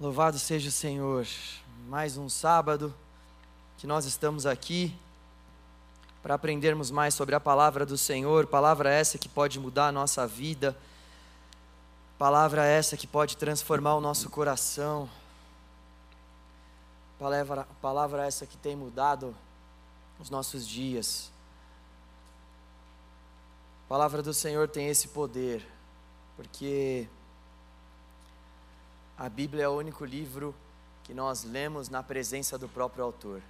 Louvado seja o Senhor. Mais um sábado que nós estamos aqui para aprendermos mais sobre a palavra do Senhor, palavra essa que pode mudar a nossa vida, palavra essa que pode transformar o nosso coração, palavra, palavra essa que tem mudado os nossos dias. A palavra do Senhor tem esse poder, porque a Bíblia é o único livro que nós lemos na presença do próprio autor.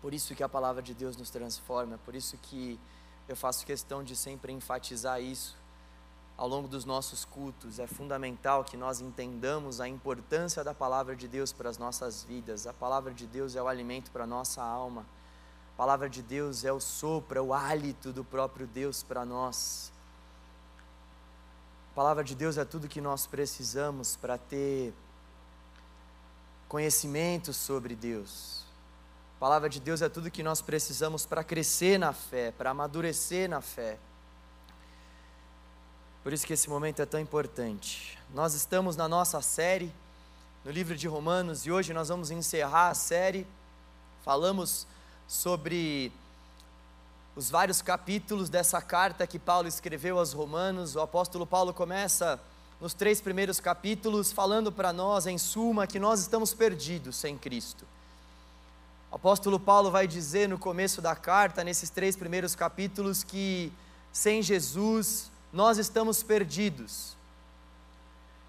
Por isso que a palavra de Deus nos transforma, por isso que eu faço questão de sempre enfatizar isso ao longo dos nossos cultos. É fundamental que nós entendamos a importância da palavra de Deus para as nossas vidas. A palavra de Deus é o alimento para a nossa alma. A palavra de Deus é o sopro, é o hálito do próprio Deus para nós. A palavra de Deus é tudo que nós precisamos para ter conhecimento sobre Deus. A palavra de Deus é tudo que nós precisamos para crescer na fé, para amadurecer na fé. Por isso que esse momento é tão importante. Nós estamos na nossa série no livro de Romanos e hoje nós vamos encerrar a série. Falamos sobre os vários capítulos dessa carta que Paulo escreveu aos Romanos. O apóstolo Paulo começa nos três primeiros capítulos falando para nós, em suma, que nós estamos perdidos sem Cristo. O apóstolo Paulo vai dizer no começo da carta, nesses três primeiros capítulos, que sem Jesus nós estamos perdidos,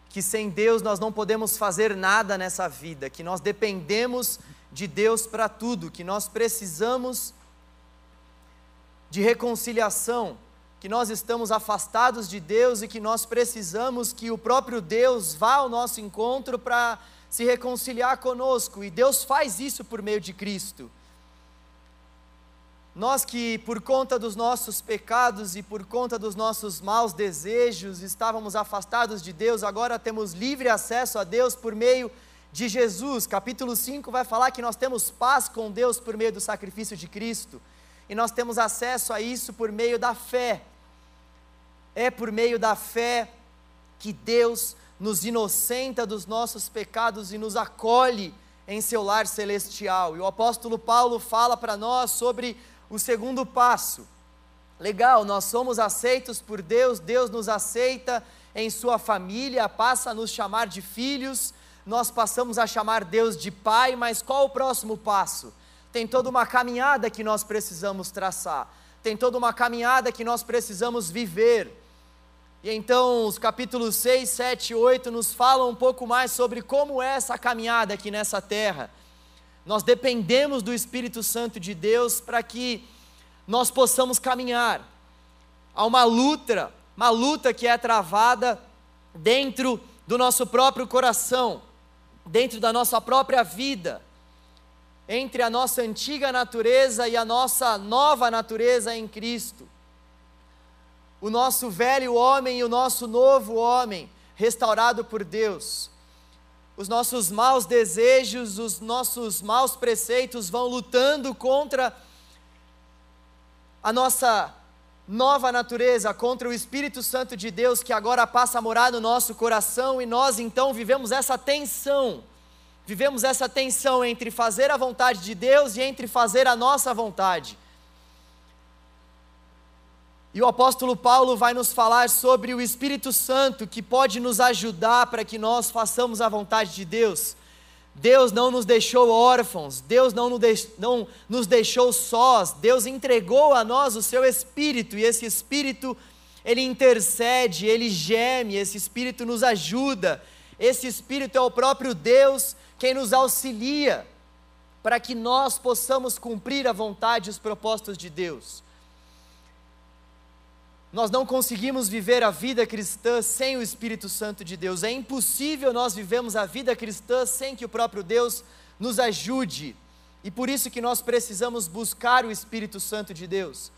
que sem Deus nós não podemos fazer nada nessa vida, que nós dependemos de Deus para tudo, que nós precisamos de reconciliação, que nós estamos afastados de Deus e que nós precisamos que o próprio Deus vá ao nosso encontro para se reconciliar conosco, e Deus faz isso por meio de Cristo. Nós que, por conta dos nossos pecados e por conta dos nossos maus desejos, estávamos afastados de Deus, agora temos livre acesso a Deus por meio de Jesus. Capítulo 5 vai falar que nós temos paz com Deus por meio do sacrifício de Cristo, e nós temos acesso a isso por meio da fé. É por meio da fé que Deus nos inocenta dos nossos pecados e nos acolhe em seu lar celestial. E o apóstolo Paulo fala para nós sobre o segundo passo. Legal, nós somos aceitos por Deus, Deus nos aceita em sua família, passa a nos chamar de filhos, nós passamos a chamar Deus de Pai, mas qual o próximo passo? Tem toda uma caminhada que nós precisamos traçar, tem toda uma caminhada que nós precisamos viver. E então os capítulos 6, 7 e 8 nos falam um pouco mais sobre como é essa caminhada aqui nessa terra. Nós dependemos do Espírito Santo de Deus para que nós possamos caminhar. Há uma luta, uma luta que é travada dentro do nosso próprio coração, dentro da nossa própria vida, entre a nossa antiga natureza e a nossa nova natureza em Cristo o nosso velho homem e o nosso novo homem, restaurado por Deus. Os nossos maus desejos, os nossos maus preceitos vão lutando contra a nossa nova natureza, contra o Espírito Santo de Deus que agora passa a morar no nosso coração e nós então vivemos essa tensão. Vivemos essa tensão entre fazer a vontade de Deus e entre fazer a nossa vontade. E o apóstolo Paulo vai nos falar sobre o Espírito Santo que pode nos ajudar para que nós façamos a vontade de Deus. Deus não nos deixou órfãos, Deus não nos, deixou sós, Deus entregou a nós o seu Espírito, e esse Espírito, ele intercede, ele geme, esse Espírito nos ajuda, esse Espírito é o próprio Deus quem nos auxilia para que nós possamos cumprir a vontade e os propósitos de Deus. Nós não conseguimos viver a vida cristã sem o Espírito Santo de Deus. É impossível nós vivemos a vida cristã sem que o próprio Deus nos ajude. E por isso que nós precisamos buscar o Espírito Santo de Deus.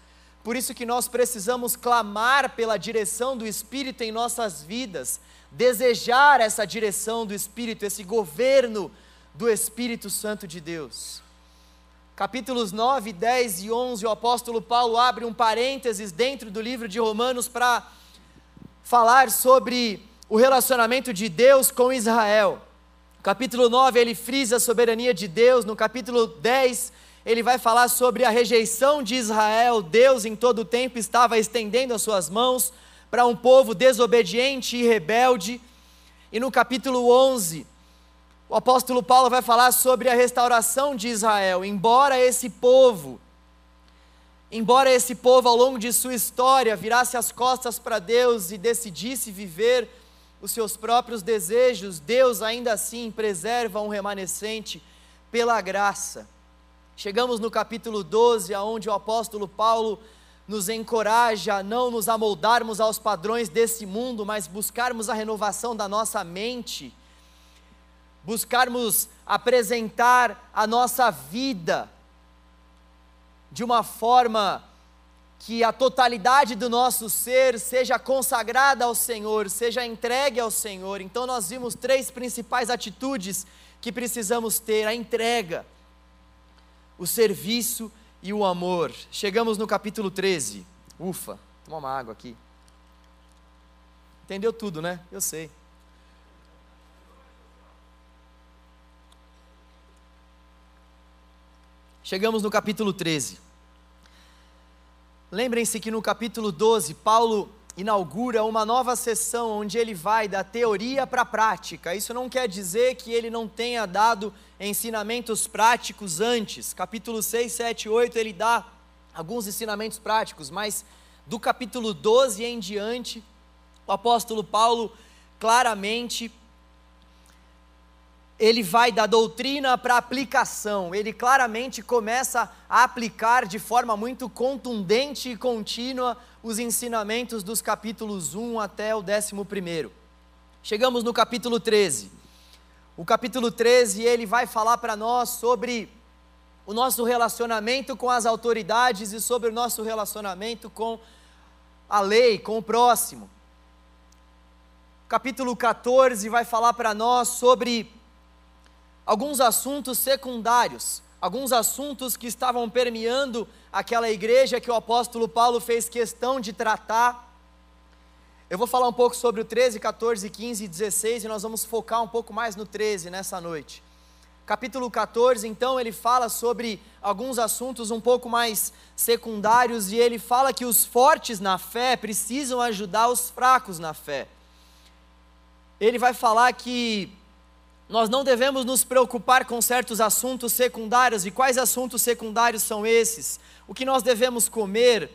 Por isso que nós precisamos clamar pela direção do Espírito em nossas vidas, desejar essa direção do Espírito, esse governo do Espírito Santo de Deus capítulos 9, 10 e 11, o apóstolo Paulo abre um parênteses dentro do livro de Romanos para falar sobre o relacionamento de Deus com Israel. capítulo 9 ele frisa a soberania de Deus, no capítulo 10 ele vai falar sobre a rejeição de Israel. Deus em todo o tempo estava estendendo as suas mãos para um povo desobediente e rebelde. E no capítulo 11, o apóstolo Paulo vai falar sobre a restauração de Israel. Embora esse povo, embora esse povo ao longo de sua história virasse as costas para Deus e decidisse viver os seus próprios desejos, Deus ainda assim preserva um remanescente pela graça. Chegamos no capítulo 12, aonde o apóstolo Paulo nos encoraja a não nos amoldarmos aos padrões desse mundo, mas buscarmos a renovação da nossa mente, buscarmos apresentar a nossa vida de uma forma que a totalidade do nosso ser seja consagrada ao Senhor, seja entregue ao Senhor. Então, nós vimos três principais atitudes que precisamos ter: a entrega o serviço e o amor. Chegamos no capítulo 13. Ufa, toma uma água aqui. Entendeu tudo, né? Eu sei. Chegamos no capítulo 13. Lembrem-se que no capítulo 12, Paulo inaugura uma nova sessão onde ele vai da teoria para a prática. Isso não quer dizer que ele não tenha dado ensinamentos práticos antes. Capítulo 6, 7, 8, ele dá alguns ensinamentos práticos, mas do capítulo 12 em diante, o apóstolo Paulo claramente ele vai da doutrina para aplicação. Ele claramente começa a aplicar de forma muito contundente e contínua os ensinamentos dos capítulos 1 até o 11. Chegamos no capítulo 13. O capítulo 13, ele vai falar para nós sobre o nosso relacionamento com as autoridades e sobre o nosso relacionamento com a lei, com o próximo. Capítulo 14 vai falar para nós sobre alguns assuntos secundários, alguns assuntos que estavam permeando aquela igreja que o apóstolo Paulo fez questão de tratar. Eu vou falar um pouco sobre o 13, 14, 15 e 16 e nós vamos focar um pouco mais no 13 nessa noite. Capítulo 14, então, ele fala sobre alguns assuntos um pouco mais secundários e ele fala que os fortes na fé precisam ajudar os fracos na fé. Ele vai falar que nós não devemos nos preocupar com certos assuntos secundários. E quais assuntos secundários são esses? O que nós devemos comer?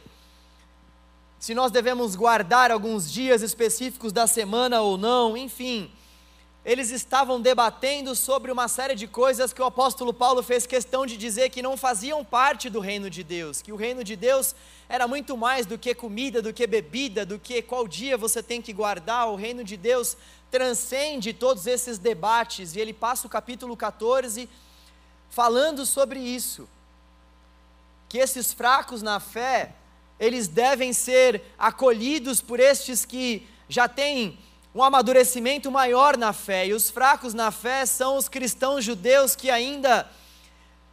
Se nós devemos guardar alguns dias específicos da semana ou não, enfim. Eles estavam debatendo sobre uma série de coisas que o apóstolo Paulo fez questão de dizer que não faziam parte do reino de Deus, que o reino de Deus era muito mais do que comida, do que bebida, do que qual dia você tem que guardar. O reino de Deus transcende todos esses debates e ele passa o capítulo 14 falando sobre isso. Que esses fracos na fé, eles devem ser acolhidos por estes que já têm um amadurecimento maior na fé. E os fracos na fé são os cristãos judeus que ainda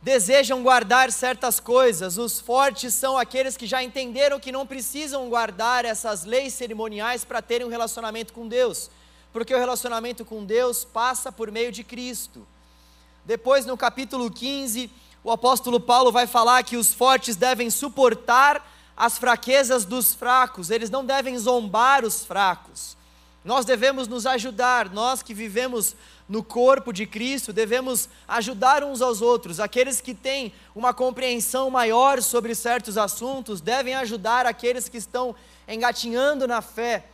desejam guardar certas coisas. Os fortes são aqueles que já entenderam que não precisam guardar essas leis cerimoniais para terem um relacionamento com Deus porque o relacionamento com Deus passa por meio de Cristo. Depois, no capítulo 15, o apóstolo Paulo vai falar que os fortes devem suportar as fraquezas dos fracos, eles não devem zombar os fracos. Nós devemos nos ajudar, nós que vivemos no corpo de Cristo, devemos ajudar uns aos outros. Aqueles que têm uma compreensão maior sobre certos assuntos devem ajudar aqueles que estão engatinhando na fé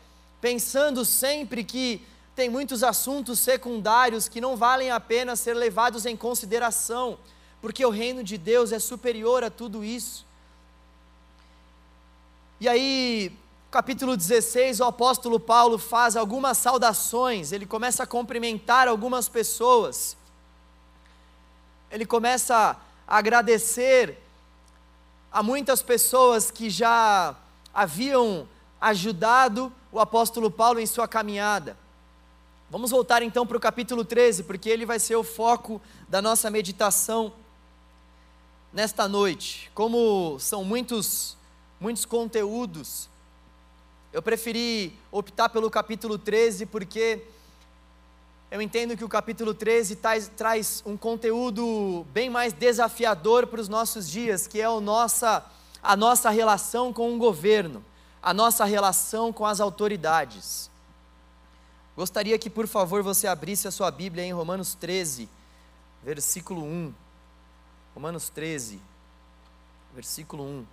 pensando sempre que tem muitos assuntos secundários que não valem a pena ser levados em consideração, porque o reino de Deus é superior a tudo isso. E aí, capítulo 16, o apóstolo Paulo faz algumas saudações, ele começa a cumprimentar algumas pessoas, ele começa a agradecer a muitas pessoas que já haviam ajudado o apóstolo Paulo em sua caminhada. Vamos voltar então para o capítulo 13, porque ele vai ser o foco da nossa meditação nesta noite. Como são muitos, muitos conteúdos, eu preferi optar pelo capítulo 13 porque eu entendo que o capítulo 13 traz, traz um conteúdo bem mais desafiador para os nossos dias, que é nossa, a nossa relação com o governo, a nossa relação com as autoridades. Gostaria que, por favor, você abrisse a sua Bíblia em Romanos 13, versículo 1. Romanos 13, versículo 1. O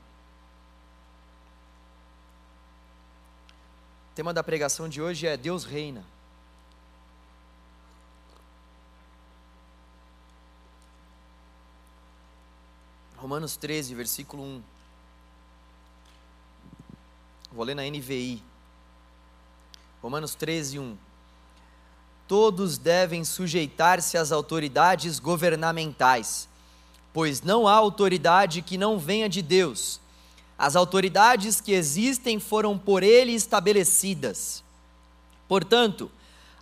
tema da pregação de hoje é Deus reina. Romanos 13, versículo 1. Vou ler na NVI. Romanos 13, 1. Todos devem sujeitar-se às autoridades governamentais, pois não há autoridade que não venha de Deus. As autoridades que existem foram por ele estabelecidas. Portanto,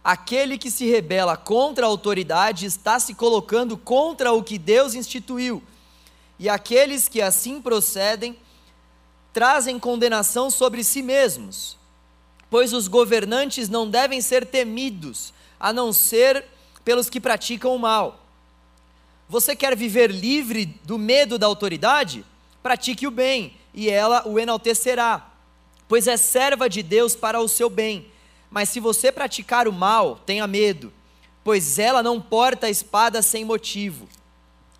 aquele que se rebela contra a autoridade está se colocando contra o que Deus instituiu e aqueles que assim procedem trazem condenação sobre si mesmos, pois os governantes não devem ser temidos, a não ser pelos que praticam o mal. Você quer viver livre do medo da autoridade? Pratique o bem, e ela o enaltecerá, pois é serva de Deus para o seu bem. Mas se você praticar o mal, tenha medo, pois ela não porta a espada sem motivo.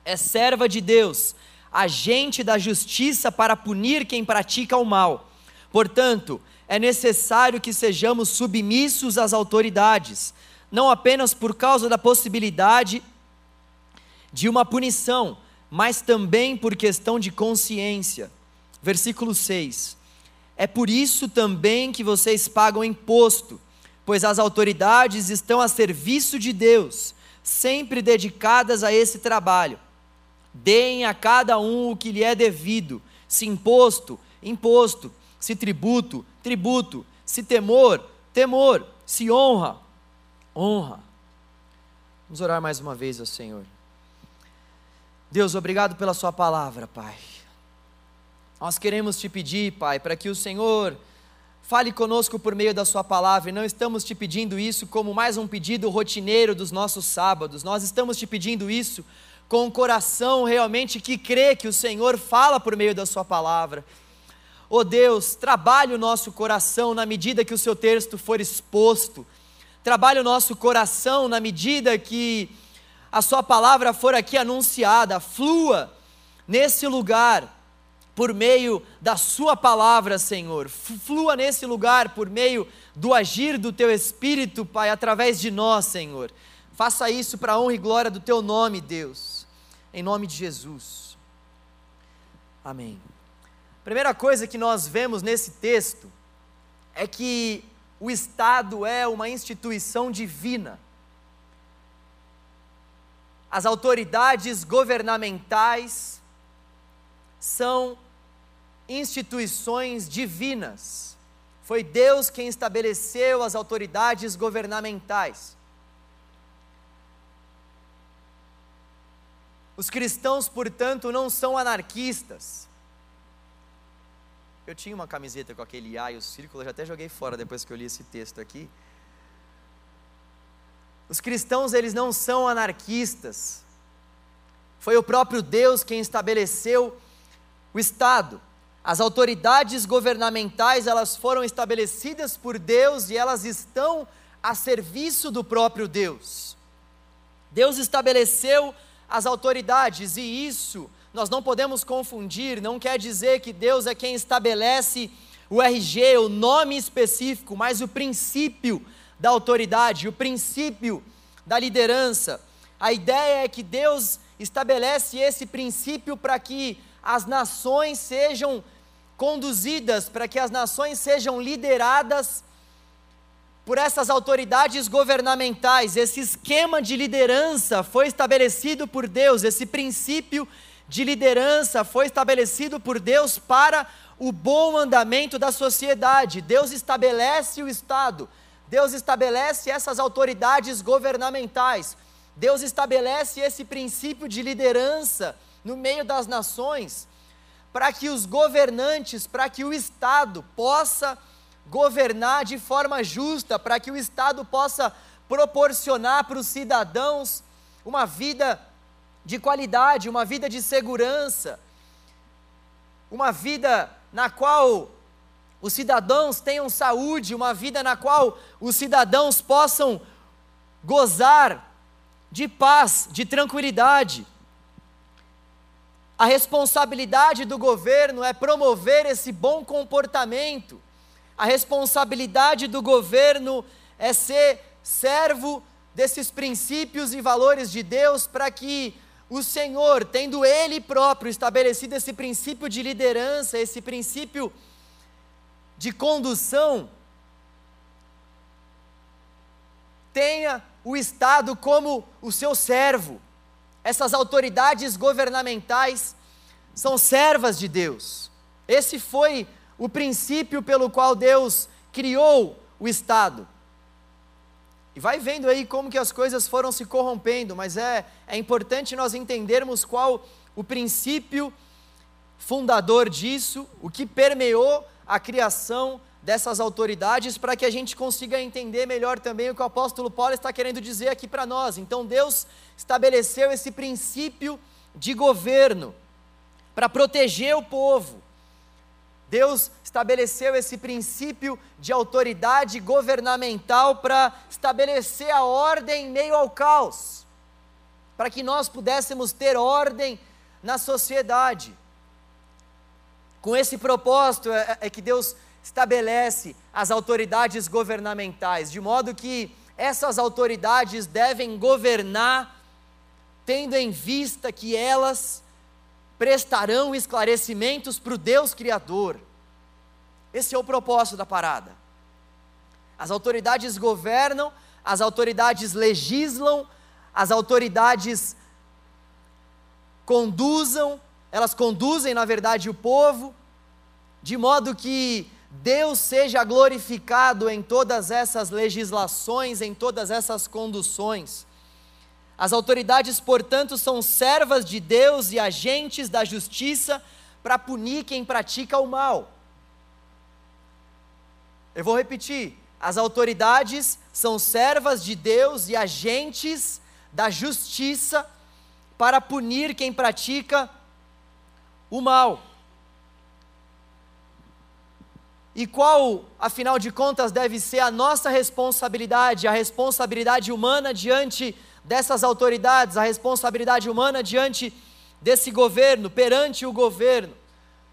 É serva de Deus agente da justiça para punir quem pratica o mal. Portanto, é necessário que sejamos submissos às autoridades, não apenas por causa da possibilidade de uma punição, mas também por questão de consciência. Versículo 6. É por isso também que vocês pagam imposto, pois as autoridades estão a serviço de Deus, sempre dedicadas a esse trabalho. Deem a cada um o que lhe é devido, se imposto, imposto, se tributo, tributo, se temor, temor, se honra, honra. Vamos orar mais uma vez ao Senhor. Deus, obrigado pela Sua palavra, Pai. Nós queremos te pedir, Pai, para que o Senhor fale conosco por meio da Sua palavra, e não estamos te pedindo isso como mais um pedido rotineiro dos nossos sábados, nós estamos te pedindo isso com um coração realmente que crê que o Senhor fala por meio da Sua palavra. Oh Deus, trabalhe o nosso coração na medida que o Seu texto for exposto, trabalhe o nosso coração na medida que a Sua palavra for aqui anunciada, flua nesse lugar por meio da Sua palavra, Senhor. Flua nesse lugar por meio do agir do Teu Espírito, Pai, através de nós, Senhor. Faça isso para a honra e glória do Teu nome, Deus em nome de Jesus. Amém. Primeira coisa que nós vemos nesse texto é que o Estado é uma instituição divina. As autoridades governamentais são instituições divinas. Foi Deus quem estabeleceu as autoridades governamentais. Os cristãos, portanto, não são anarquistas. Eu tinha uma camiseta com aquele A e o círculo, já até joguei fora depois que eu li esse texto aqui. Os cristãos, eles não são anarquistas. Foi o próprio Deus quem estabeleceu o Estado. As autoridades governamentais, elas foram estabelecidas por Deus e elas estão a serviço do próprio Deus. Deus estabeleceu as autoridades, e isso nós não podemos confundir, não quer dizer que Deus é quem estabelece o RG, o nome específico, mas o princípio da autoridade, o princípio da liderança. A ideia é que Deus estabelece esse princípio para que as nações sejam conduzidas, para que as nações sejam lideradas por essas autoridades governamentais. Esse esquema de liderança foi estabelecido por Deus, esse princípio de liderança foi estabelecido por Deus para o bom andamento da sociedade. Deus estabelece o Estado, Deus estabelece essas autoridades governamentais, Deus estabelece esse princípio de liderança no meio das nações, para que os governantes, para que o Estado possa governar de forma justa, para que o Estado possa proporcionar para os cidadãos uma vida de qualidade, uma vida de segurança, uma vida na qual os cidadãos tenham saúde, uma vida na qual os cidadãos possam gozar de paz, de tranquilidade. A responsabilidade do governo é promover esse bom comportamento. A responsabilidade do governo é ser servo desses princípios e valores de Deus para que o Senhor, tendo Ele próprio estabelecido esse princípio de liderança, esse princípio de condução, tenha o Estado como o seu servo. Essas autoridades governamentais são servas de Deus. Esse foi o princípio pelo qual Deus criou o Estado. E vai vendo aí como que as coisas foram se corrompendo, mas é, é importante nós entendermos qual o princípio fundador disso, o que permeou a criação dessas autoridades, para que a gente consiga entender melhor também o que o apóstolo Paulo está querendo dizer aqui para nós. Então Deus estabeleceu esse princípio de governo para proteger o povo. Deus estabeleceu esse princípio de autoridade governamental para estabelecer a ordem em meio ao caos, para que nós pudéssemos ter ordem na sociedade. Com esse propósito é, é que Deus estabelece as autoridades governamentais, de modo que essas autoridades devem governar, tendo em vista que elas prestarão esclarecimentos para o Deus Criador. Esse é o propósito da parada. As autoridades governam, as autoridades legislam, as autoridades conduzam, elas conduzem, na verdade, o povo, de modo que Deus seja glorificado em todas essas legislações, em todas essas conduções. As autoridades, portanto, são servas de Deus e agentes da justiça para punir quem pratica o mal. Eu vou repetir: as autoridades são servas de Deus e agentes da justiça para punir quem pratica o mal. E qual, afinal de contas, deve ser a nossa responsabilidade, a responsabilidade humana diante dessas autoridades, a responsabilidade humana diante desse governo, perante o governo.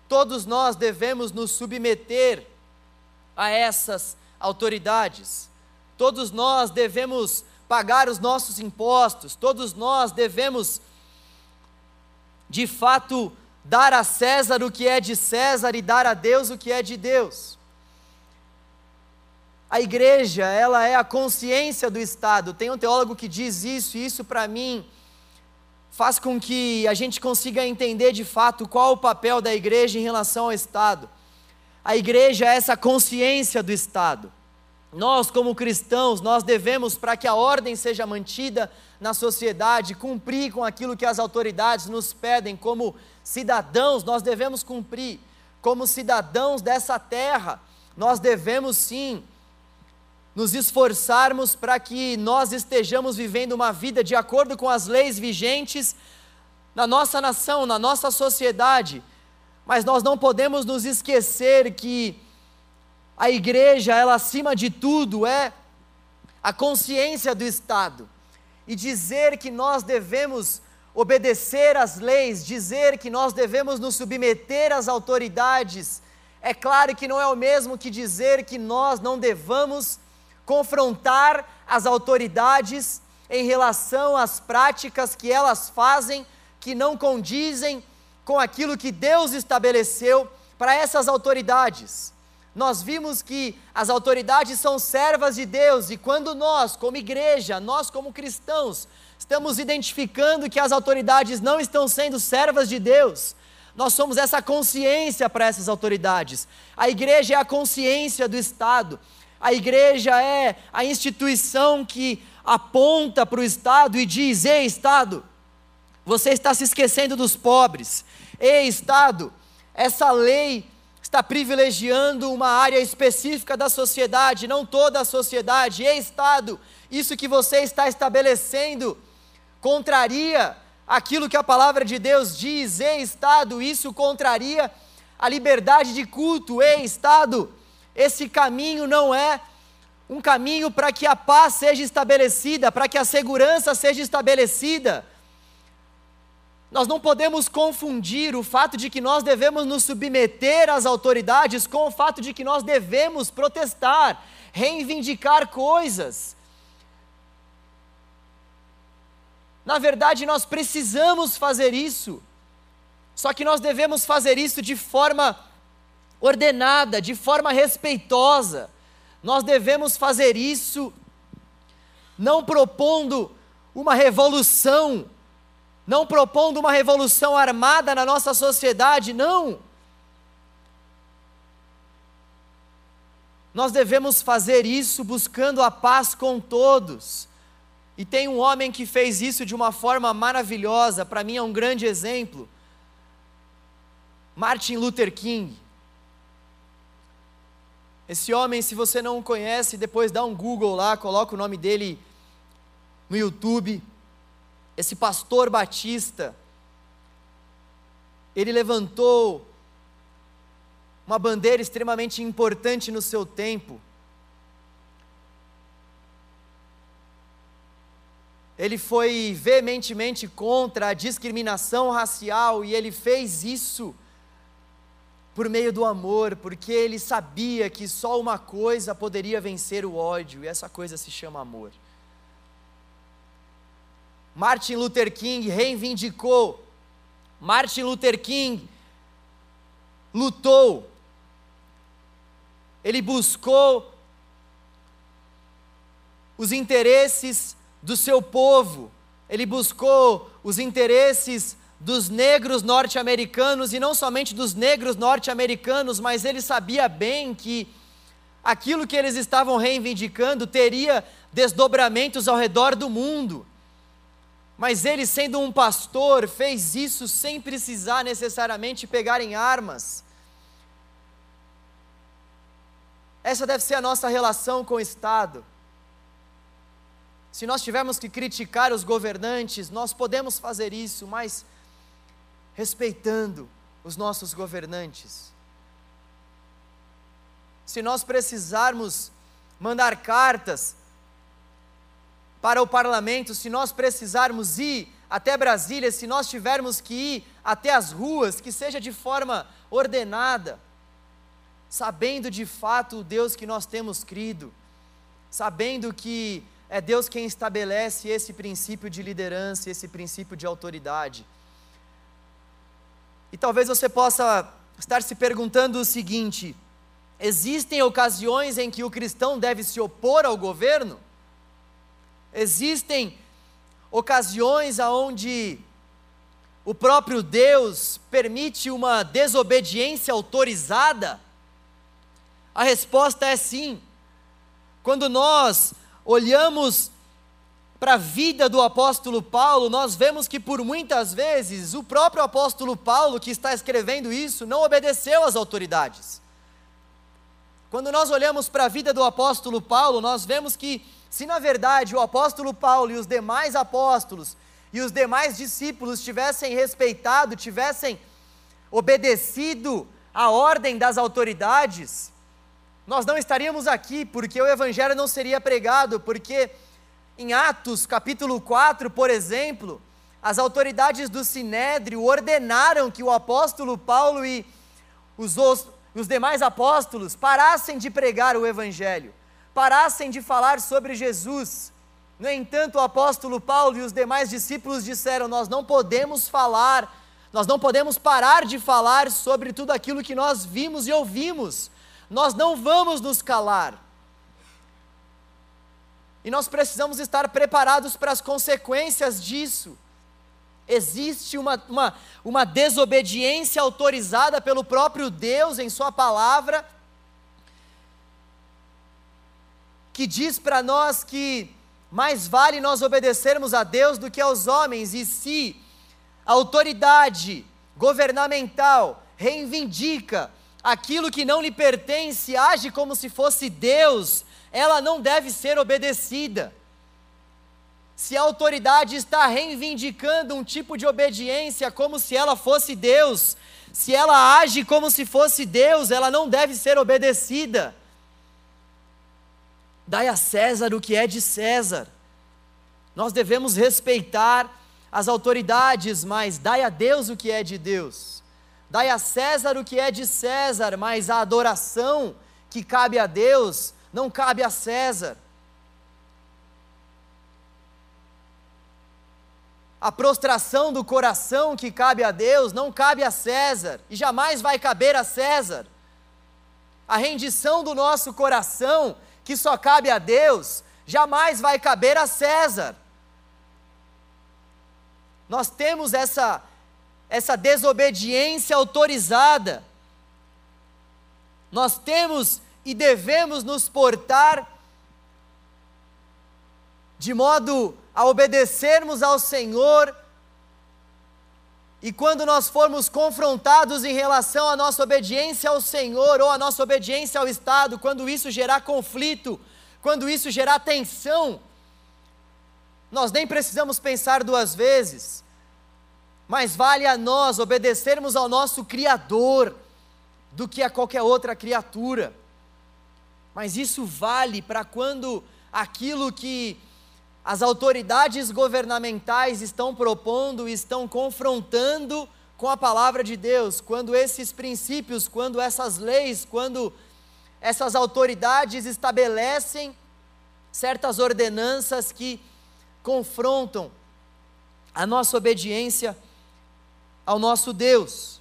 Todos nós devemos nos submeter a essas autoridades. Todos nós devemos pagar os nossos impostos, todos nós devemos, de fato, dar a César o que é de César e dar a Deus o que é de Deus. A igreja, ela é a consciência do Estado. Tem um teólogo que diz isso, e isso para mim faz com que a gente consiga entender de fato qual o papel da igreja em relação ao Estado. A igreja é essa consciência do Estado. Nós, como cristãos, nós devemos, para que a ordem seja mantida na sociedade, cumprir com aquilo que as autoridades nos pedem, como cidadãos, nós devemos cumprir. Como cidadãos dessa terra, nós devemos sim nos esforçarmos para que nós estejamos vivendo uma vida de acordo com as leis vigentes na nossa nação, na nossa sociedade. Mas nós não podemos nos esquecer que a igreja, ela acima de tudo é a consciência do Estado. E dizer que nós devemos obedecer às leis, dizer que nós devemos nos submeter às autoridades, é claro que não é o mesmo que dizer que nós não devamos confrontar as autoridades em relação às práticas que elas fazem que não condizem com aquilo que Deus estabeleceu para essas autoridades. Nós vimos que as autoridades são servas de Deus e quando nós, como igreja, nós como cristãos, estamos identificando que as autoridades não estão sendo servas de Deus, nós somos essa consciência para essas autoridades. A igreja é a consciência do Estado. A igreja é a instituição que aponta para o Estado e diz: Ei, Estado, você está se esquecendo dos pobres. Ei, Estado, essa lei está privilegiando uma área específica da sociedade, não toda a sociedade. E Estado, isso que você está estabelecendo contraria aquilo que a palavra de Deus diz. E Estado, isso contraria a liberdade de culto. E Estado, esse caminho não é um caminho para que a paz seja estabelecida, para que a segurança seja estabelecida. Nós não podemos confundir o fato de que nós devemos nos submeter às autoridades com o fato de que nós devemos protestar, reivindicar coisas. Na verdade, nós precisamos fazer isso, só que nós devemos fazer isso de forma ordenada, de forma respeitosa. Nós devemos fazer isso não propondo uma revolução, não propondo uma revolução armada na nossa sociedade, não. Nós devemos fazer isso buscando a paz com todos. E tem um homem que fez isso de uma forma maravilhosa, para mim é um grande exemplo. Martin Luther King. Esse homem, se você não o conhece, depois dá um Google lá, coloca o nome dele no YouTube. Esse pastor batista, ele levantou uma bandeira extremamente importante no seu tempo. Ele foi veementemente contra a discriminação racial e ele fez isso por meio do amor, porque ele sabia que só uma coisa poderia vencer o ódio, e essa coisa se chama amor. Martin Luther King reivindicou, Martin Luther King lutou, ele buscou os interesses do seu povo, ele buscou os interesses dos negros norte-americanos e não somente dos negros norte-americanos, mas ele sabia bem que aquilo que eles estavam reivindicando teria desdobramentos ao redor do mundo. Mas ele, sendo um pastor, fez isso sem precisar necessariamente pegar em armas. Essa deve ser a nossa relação com o Estado. Se nós tivermos que criticar os governantes, nós podemos fazer isso, mas respeitando os nossos governantes. Se nós precisarmos mandar cartas para o parlamento, se nós precisarmos ir até Brasília, se nós tivermos que ir até as ruas, que seja de forma ordenada, sabendo de fato o Deus que nós temos crido, sabendo que é Deus quem estabelece esse princípio de liderança, esse princípio de autoridade. E talvez você possa estar se perguntando o seguinte: existem ocasiões em que o cristão deve se opor ao governo? Existem ocasiões aonde o próprio Deus permite uma desobediência autorizada? A resposta é sim. Quando nós olhamos para a vida do apóstolo Paulo, nós vemos que por muitas vezes o próprio apóstolo Paulo, que está escrevendo isso, não obedeceu às autoridades. Quando nós olhamos para a vida do apóstolo Paulo, nós vemos que, se na verdade o apóstolo Paulo e os demais apóstolos e os demais discípulos tivessem respeitado, tivessem obedecido à ordem das autoridades, nós não estaríamos aqui, porque o evangelho não seria pregado, porque em Atos capítulo 4, por exemplo, as autoridades do Sinédrio ordenaram que o apóstolo Paulo e os, os demais apóstolos parassem de pregar o Evangelho, parassem de falar sobre Jesus. No entanto, o apóstolo Paulo e os demais discípulos disseram: Nós não podemos falar, nós não podemos parar de falar sobre tudo aquilo que nós vimos e ouvimos, nós não vamos nos calar. E nós precisamos estar preparados para as consequências disso. Existe uma, uma, uma desobediência autorizada pelo próprio Deus em Sua palavra, que diz para nós que mais vale nós obedecermos a Deus do que aos homens, e se a autoridade governamental reivindica aquilo que não lhe pertence age como se fosse Deus, ela não deve ser obedecida. Se a autoridade está reivindicando um tipo de obediência como se ela fosse Deus, se ela age como se fosse Deus, ela não deve ser obedecida. Dai a César o que é de César. Nós devemos respeitar as autoridades, mas dai a Deus o que é de Deus. Dai a César o que é de César, mas a adoração que cabe a Deus não cabe a César. A prostração do coração que cabe a Deus não cabe a César e jamais vai caber a César. A rendição do nosso coração, que só cabe a Deus, jamais vai caber a César. Nós temos essa essa desobediência autorizada. Nós temos e devemos nos portar de modo a obedecermos ao Senhor. E quando nós formos confrontados em relação à nossa obediência ao Senhor ou à nossa obediência ao Estado, quando isso gerar conflito, quando isso gerar tensão, nós nem precisamos pensar duas vezes mais vale a nós obedecermos ao nosso Criador do que a qualquer outra criatura. Mas isso vale para quando aquilo que as autoridades governamentais estão propondo, estão confrontando com a palavra de Deus, quando esses princípios, quando essas leis, quando essas autoridades estabelecem certas ordenanças que confrontam a nossa obediência ao nosso Deus.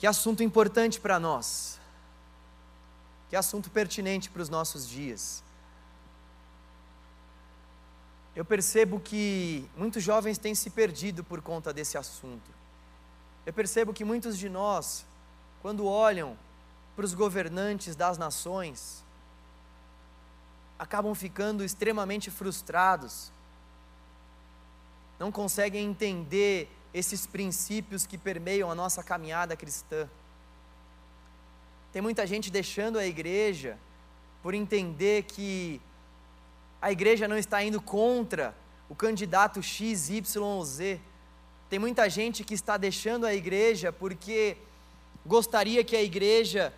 Que assunto importante para nós. Que assunto pertinente para os nossos dias. Eu percebo que muitos jovens têm se perdido por conta desse assunto. Eu percebo que muitos de nós, quando olham para os governantes das nações, acabam ficando extremamente frustrados não conseguem entender esses princípios que permeiam a nossa caminhada cristã. Tem muita gente deixando a igreja por entender que a igreja não está indo contra o candidato X, Y ou Z. Tem muita gente que está deixando a igreja porque gostaria que a igreja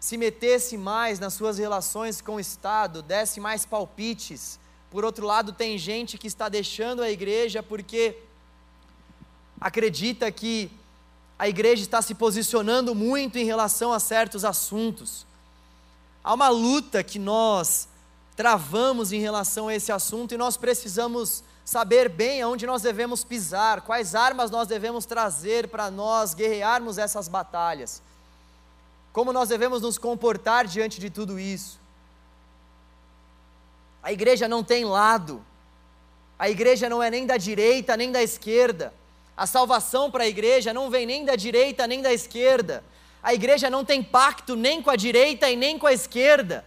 se metesse mais nas suas relações com o Estado, desse mais palpites, por outro lado, tem gente que está deixando a igreja porque acredita que a igreja está se posicionando muito em relação a certos assuntos. Há uma luta que nós travamos em relação a esse assunto e nós precisamos saber bem aonde nós devemos pisar, quais armas nós devemos trazer para nós guerrearmos essas batalhas, como nós devemos nos comportar diante de tudo isso. A igreja não tem lado. A igreja não é nem da direita nem da esquerda. A salvação para a igreja não vem nem da direita nem da esquerda. A igreja não tem pacto nem com a direita e nem com a esquerda.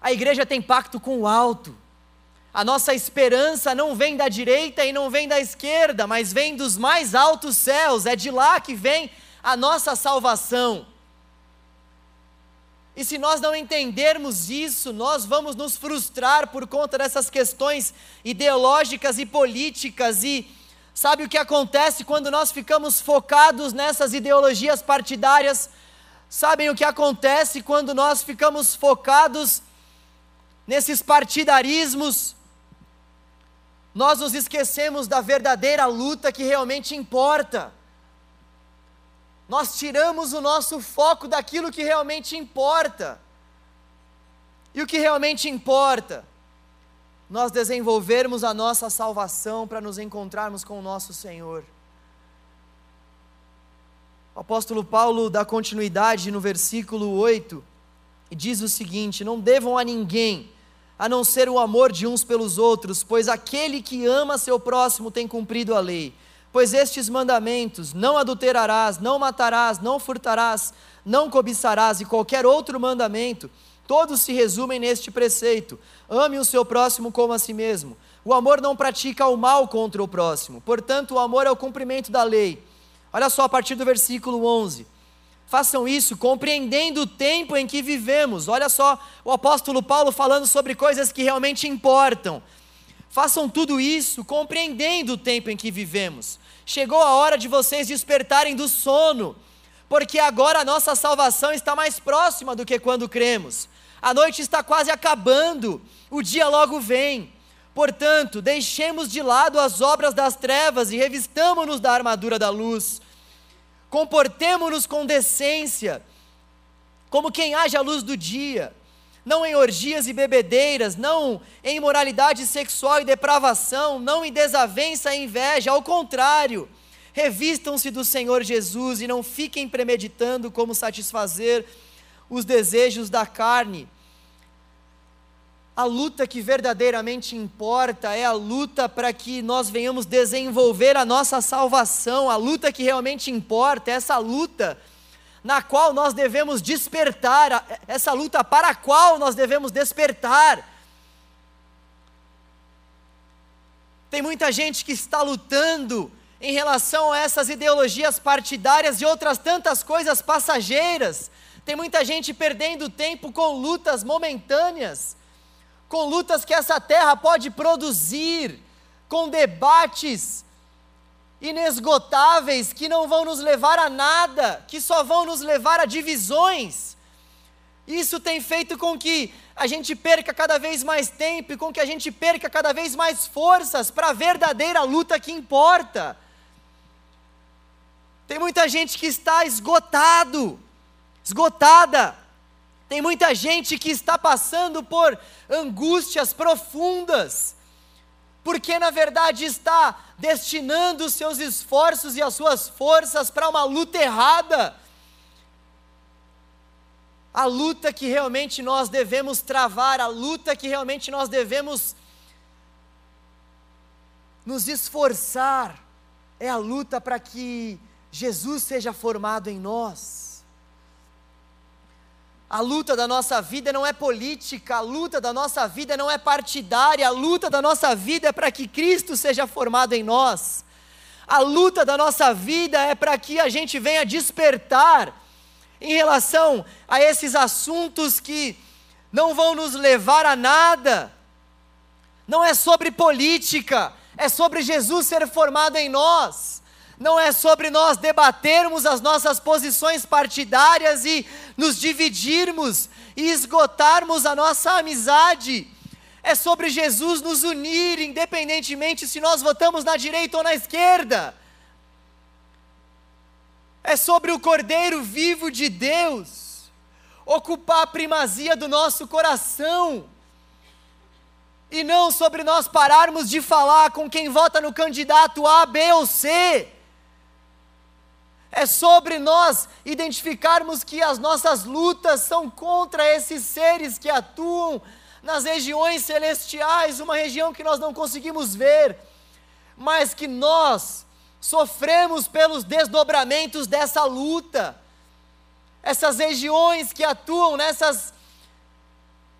A igreja tem pacto com o alto. A nossa esperança não vem da direita e não vem da esquerda, mas vem dos mais altos céus. É de lá que vem a nossa salvação. E se nós não entendermos isso, nós vamos nos frustrar por conta dessas questões ideológicas e políticas. E sabe o que acontece quando nós ficamos focados nessas ideologias partidárias? Sabem o que acontece quando nós ficamos focados nesses partidarismos? Nós nos esquecemos da verdadeira luta que realmente importa nós tiramos o nosso foco daquilo que realmente importa. E o que realmente importa? Nós desenvolvermos a nossa salvação para nos encontrarmos com o nosso Senhor. O apóstolo Paulo dá continuidade no versículo 8 e diz o seguinte: Não devam a ninguém, a não ser o amor de uns pelos outros, pois aquele que ama seu próximo tem cumprido a lei. Pois estes mandamentos, não adulterarás, não matarás, não furtarás, não cobiçarás e qualquer outro mandamento, todos se resumem neste preceito: ame o seu próximo como a si mesmo. O amor não pratica o mal contra o próximo, portanto, o amor é o cumprimento da lei. Olha só a partir do versículo 11. Façam isso compreendendo o tempo em que vivemos. Olha só o apóstolo Paulo falando sobre coisas que realmente importam. Façam tudo isso compreendendo o tempo em que vivemos. Chegou a hora de vocês despertarem do sono, porque agora a nossa salvação está mais próxima do que quando cremos. A noite está quase acabando, o dia logo vem. Portanto, deixemos de lado as obras das trevas e revistamo-nos da armadura da luz. Comportemo-nos com decência, como quem age à luz do dia não em orgias e bebedeiras, não em imoralidade sexual e depravação, não em desavença e inveja, ao contrário, revistam-se do Senhor Jesus e não fiquem premeditando como satisfazer os desejos da carne. A luta que verdadeiramente importa é a luta para que nós venhamos desenvolver a nossa salvação, a luta que realmente importa, é essa luta na qual nós devemos despertar, essa luta para a qual nós devemos despertar. Tem muita gente que está lutando em relação a essas ideologias partidárias e outras tantas coisas passageiras. Tem muita gente perdendo tempo com lutas momentâneas, com lutas que essa terra pode produzir, com debates inesgotáveis que não vão nos levar a nada, que só vão nos levar a divisões. Isso tem feito com que a gente perca cada vez mais tempo e com que a gente perca cada vez mais forças para a verdadeira luta que importa. Tem muita gente que está esgotado, esgotada. Tem muita gente que está passando por angústias profundas porque na verdade está destinando os seus esforços e as suas forças para uma luta errada. A luta que realmente nós devemos travar, a luta que realmente nós devemos nos esforçar, é a luta para que Jesus seja formado em nós. A luta da nossa vida não é política, a luta da nossa vida não é partidária, a luta da nossa vida é para que Cristo seja formado em nós. A luta da nossa vida é para que a gente venha despertar em relação a esses assuntos que não vão nos levar a nada. Não é sobre política, é sobre Jesus ser formado em nós não é sobre nós debatermos as nossas posições partidárias e nos dividirmos e esgotarmos a nossa amizade. É sobre Jesus nos unir, independentemente se nós votamos na direita ou na esquerda. É sobre o Cordeiro vivo de Deus ocupar a primazia do nosso coração. E não sobre nós pararmos de falar com quem vota no candidato A, B ou C é sobre nós identificarmos que as nossas lutas são contra esses seres que atuam nas regiões celestiais, uma região que nós não conseguimos ver, mas que nós sofremos pelos desdobramentos dessa luta. Essas regiões que atuam nessas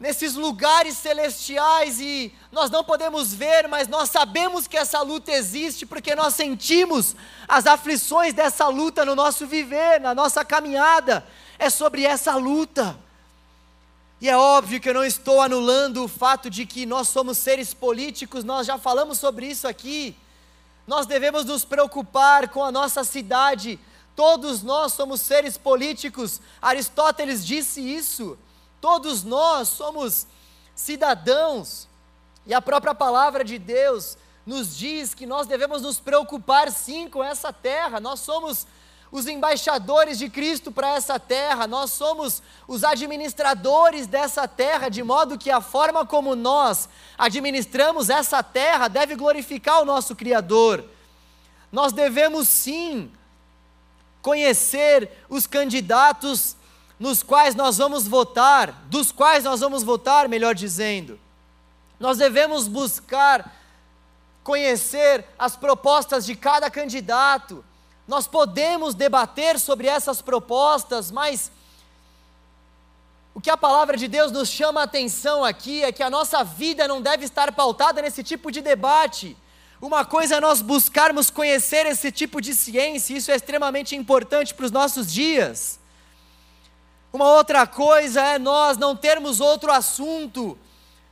nesses lugares celestiais e nós não podemos ver, mas nós sabemos que essa luta existe porque nós sentimos as aflições dessa luta no nosso viver, na nossa caminhada. É sobre essa luta. E é óbvio que eu não estou anulando o fato de que nós somos seres políticos, nós já falamos sobre isso aqui. Nós devemos nos preocupar com a nossa cidade. Todos nós somos seres políticos. Aristóteles disse isso. Todos nós somos cidadãos, e a própria palavra de Deus nos diz que nós devemos nos preocupar sim com essa terra, nós somos os embaixadores de Cristo para essa terra, nós somos os administradores dessa terra, de modo que a forma como nós administramos essa terra deve glorificar o nosso Criador. Nós devemos sim conhecer os candidatos nos quais nós vamos votar, dos quais nós vamos votar, melhor dizendo. Nós devemos buscar conhecer as propostas de cada candidato. Nós podemos debater sobre essas propostas, mas O que a palavra de Deus nos chama a atenção aqui é que a nossa vida não deve estar pautada nesse tipo de debate. Uma coisa é nós buscarmos conhecer esse tipo de ciência, isso é extremamente importante para os nossos dias. Uma outra coisa é nós não termos outro assunto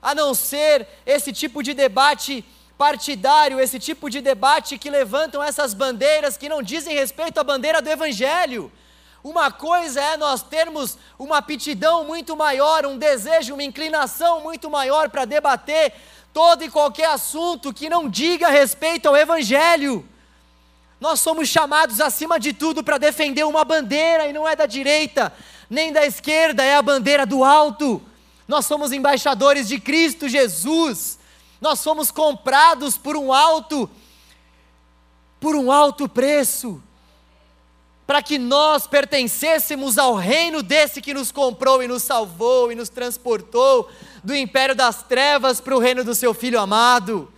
a não ser esse tipo de debate partidário, esse tipo de debate que levantam essas bandeiras que não dizem respeito à bandeira do Evangelho. Uma coisa é nós termos uma aptidão muito maior, um desejo, uma inclinação muito maior para debater todo e qualquer assunto que não diga respeito ao Evangelho. Nós somos chamados, acima de tudo, para defender uma bandeira, e não é da direita, nem da esquerda, é a bandeira do alto. Nós somos embaixadores de Cristo Jesus, nós somos comprados por um alto, por um alto preço para que nós pertencêssemos ao reino desse que nos comprou e nos salvou e nos transportou do império das trevas para o reino do seu Filho amado.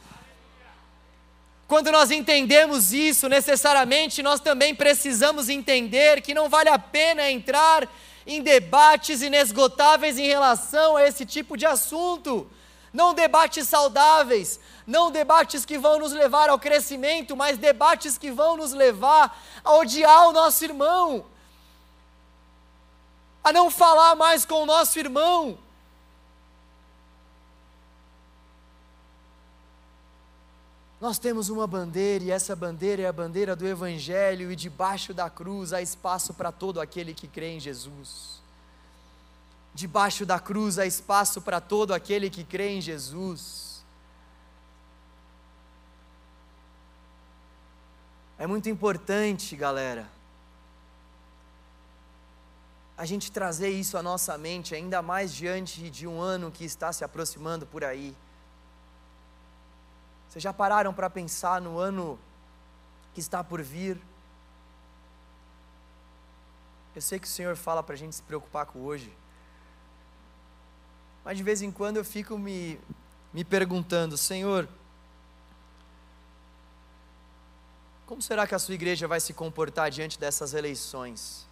Quando nós entendemos isso, necessariamente nós também precisamos entender que não vale a pena entrar em debates inesgotáveis em relação a esse tipo de assunto. Não debates saudáveis, não debates que vão nos levar ao crescimento, mas debates que vão nos levar a odiar o nosso irmão, a não falar mais com o nosso irmão. Nós temos uma bandeira e essa bandeira é a bandeira do Evangelho, e debaixo da cruz há espaço para todo aquele que crê em Jesus. Debaixo da cruz há espaço para todo aquele que crê em Jesus. É muito importante, galera, a gente trazer isso à nossa mente, ainda mais diante de um ano que está se aproximando por aí. Vocês já pararam para pensar no ano que está por vir? Eu sei que o Senhor fala para a gente se preocupar com hoje, mas de vez em quando eu fico me, me perguntando, Senhor, Como será que a sua igreja vai se comportar diante dessas eleições?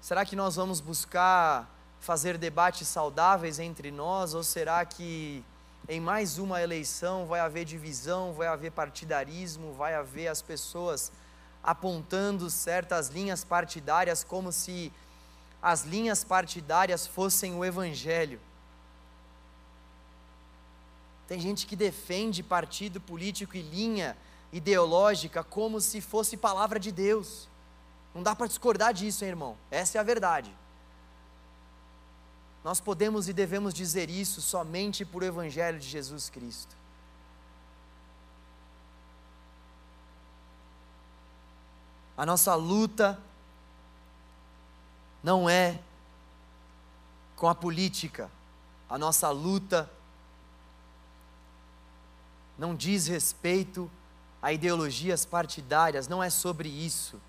Será que nós vamos buscar fazer debates saudáveis entre nós ou será que em mais uma eleição vai haver divisão, vai haver partidarismo, vai haver as pessoas apontando certas linhas partidárias como se as linhas partidárias fossem o evangelho? Tem gente que defende partido político e linha ideológica como se fosse palavra de Deus. Não dá para discordar disso, hein, irmão? Essa é a verdade. Nós podemos e devemos dizer isso somente por o Evangelho de Jesus Cristo. A nossa luta não é com a política, a nossa luta não diz respeito a ideologias partidárias, não é sobre isso.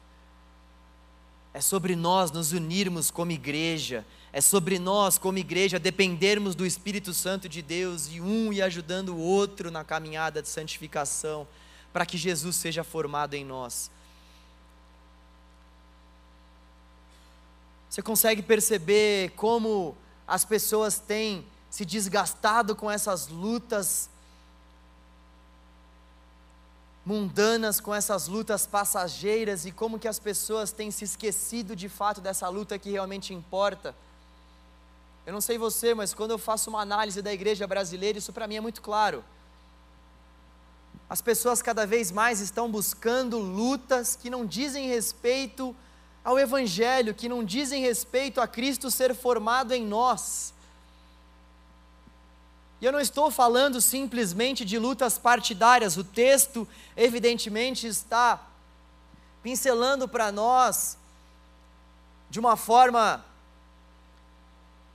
É sobre nós nos unirmos como igreja, é sobre nós, como igreja, dependermos do Espírito Santo de Deus e um e ajudando o outro na caminhada de santificação, para que Jesus seja formado em nós. Você consegue perceber como as pessoas têm se desgastado com essas lutas mundanas, com essas lutas passageiras e como que as pessoas têm se esquecido de fato dessa luta que realmente importa. Eu não sei você, mas quando eu faço uma análise da igreja brasileira, isso para mim é muito claro. As pessoas cada vez mais estão buscando lutas que não dizem respeito ao Evangelho, que não dizem respeito a Cristo ser formado em nós. E eu não estou falando simplesmente de lutas partidárias, o texto, evidentemente, está pincelando para nós, de uma forma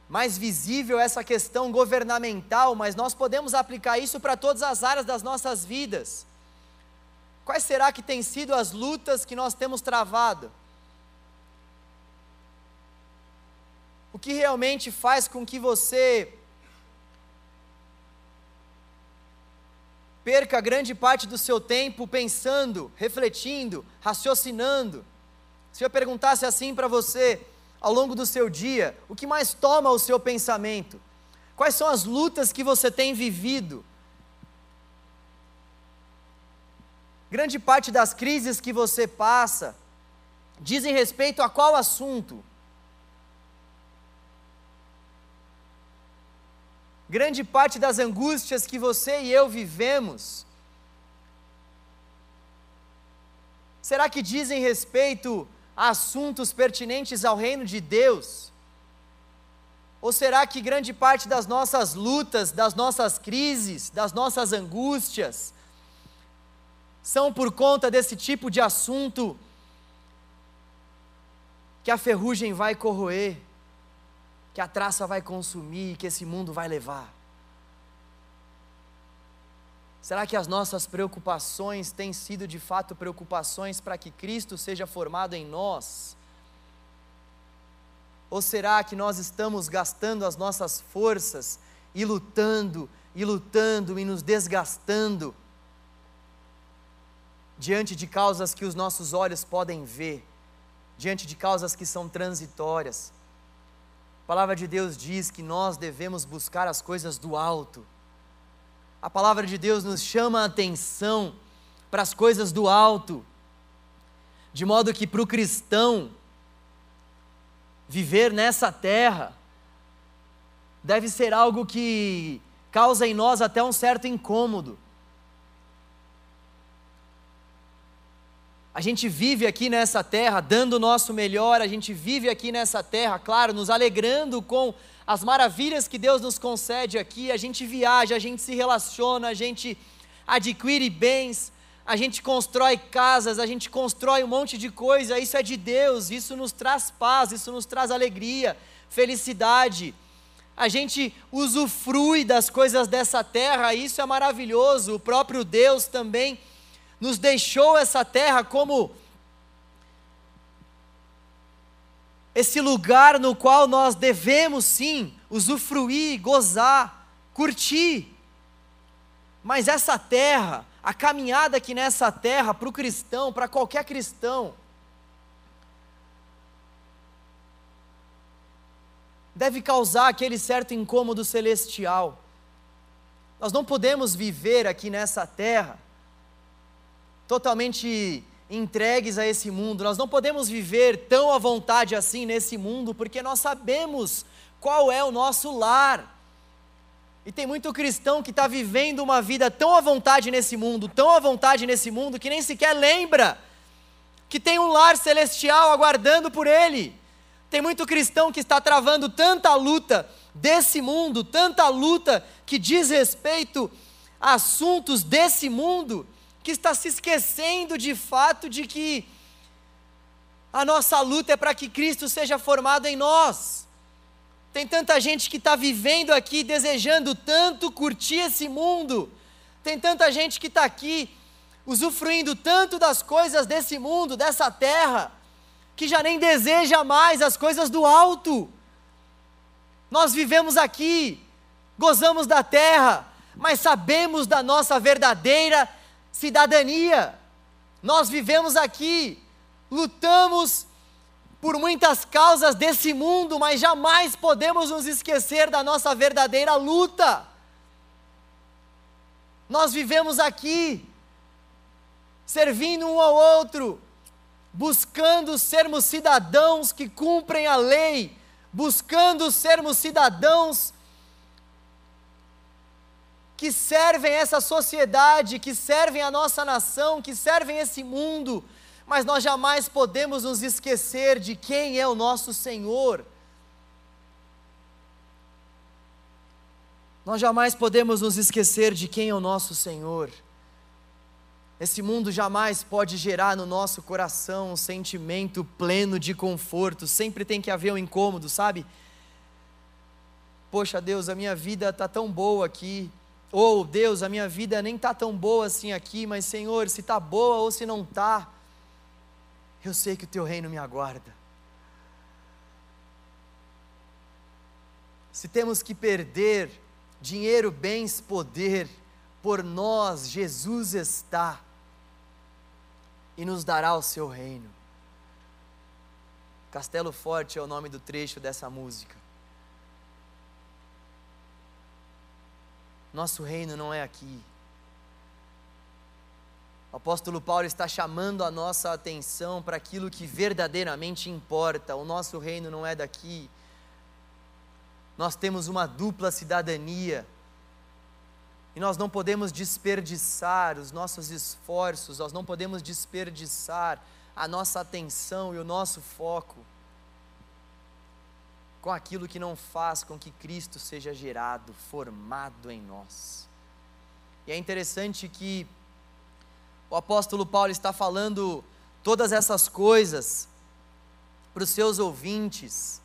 mais visível, essa questão governamental, mas nós podemos aplicar isso para todas as áreas das nossas vidas. Quais será que têm sido as lutas que nós temos travado? O que realmente faz com que você perca grande parte do seu tempo pensando, refletindo, raciocinando Se eu perguntasse assim para você, ao longo do seu dia, o que mais toma o seu pensamento? Quais são as lutas que você tem vivido? Grande parte das crises que você passa dizem respeito a qual assunto? Grande parte das angústias que você e eu vivemos, será que dizem respeito assuntos pertinentes ao reino de Deus? Ou será que grande parte das nossas lutas, das nossas crises, das nossas angústias, são por conta desse tipo de assunto que a ferrugem vai corroer, que a traça vai consumir, que esse mundo vai levar? Será que as nossas preocupações têm sido de fato preocupações para que Cristo seja formado em nós? Ou será que nós estamos gastando as nossas forças e lutando, e lutando e nos desgastando diante de causas que os nossos olhos podem ver, diante de causas que são transitórias? A palavra de Deus diz que nós devemos buscar as coisas do alto a palavra de Deus nos chama a atenção para as coisas do alto, de modo que para o cristão, viver nessa terra deve ser algo que causa em nós até um certo incômodo. A gente vive aqui nessa terra dando o nosso melhor, a gente vive aqui nessa terra, claro, nos alegrando com as maravilhas que Deus nos concede aqui, a gente viaja, a gente se relaciona, a gente adquire bens, a gente constrói casas, a gente constrói um monte de coisa, isso é de Deus, isso nos traz paz, isso nos traz alegria, felicidade. A gente usufrui das coisas dessa terra, isso é maravilhoso. O próprio Deus também nos deixou essa terra como esse lugar no qual nós devemos sim usufruir, gozar, curtir. Mas essa terra, a caminhada aqui nessa terra para o cristão, para qualquer cristão, deve causar aquele certo incômodo celestial. Nós não podemos viver aqui nessa terra totalmente entregues a esse mundo. Nós não podemos viver tão à vontade assim nesse mundo, porque nós sabemos qual é o nosso lar. E tem muito cristão que está vivendo uma vida tão à vontade nesse mundo, tão à vontade nesse mundo, que nem sequer lembra que tem um lar celestial aguardando por ele. Tem muito cristão que está travando tanta luta desse mundo, tanta luta que diz respeito a assuntos desse mundo, que está se esquecendo de fato de que a nossa luta é para que Cristo seja formado em nós. Tem tanta gente que está vivendo aqui desejando tanto curtir esse mundo, tem tanta gente que está aqui usufruindo tanto das coisas desse mundo, dessa terra, que já nem deseja mais as coisas do alto. Nós vivemos aqui, gozamos da terra, mas sabemos da nossa verdadeira cidadania. Nós vivemos aqui, lutamos por muitas causas desse mundo, mas jamais podemos nos esquecer da nossa verdadeira luta. Nós vivemos aqui, servindo um ao outro, buscando sermos cidadãos que cumprem a lei, buscando sermos cidadãos que servem essa sociedade, que servem a nossa nação, que servem esse mundo, mas nós jamais podemos nos esquecer de quem é o nosso Senhor. Nós jamais podemos nos esquecer de quem é o nosso Senhor. Esse mundo jamais pode gerar no nosso coração um sentimento pleno de conforto, sempre tem que haver um incômodo, sabe? Poxa Deus, a minha vida está tão boa aqui, ou oh, Deus, a minha vida nem está tão boa assim aqui, mas Senhor, se está boa ou se não está, eu sei que o teu reino me aguarda. Se temos que perder dinheiro, bens, poder, por nós Jesus está e nos dará o seu reino. Castelo Forte é o nome do trecho dessa música. Nosso reino não é aqui. O apóstolo Paulo está chamando a nossa atenção para aquilo que verdadeiramente importa. O nosso reino não é daqui. Nós temos uma dupla cidadania. E nós não podemos desperdiçar os nossos esforços, nós não podemos desperdiçar a nossa atenção e o nosso foco com aquilo que não faz com que Cristo seja gerado, formado em nós. E é interessante que o apóstolo Paulo está falando todas essas coisas para os seus ouvintes,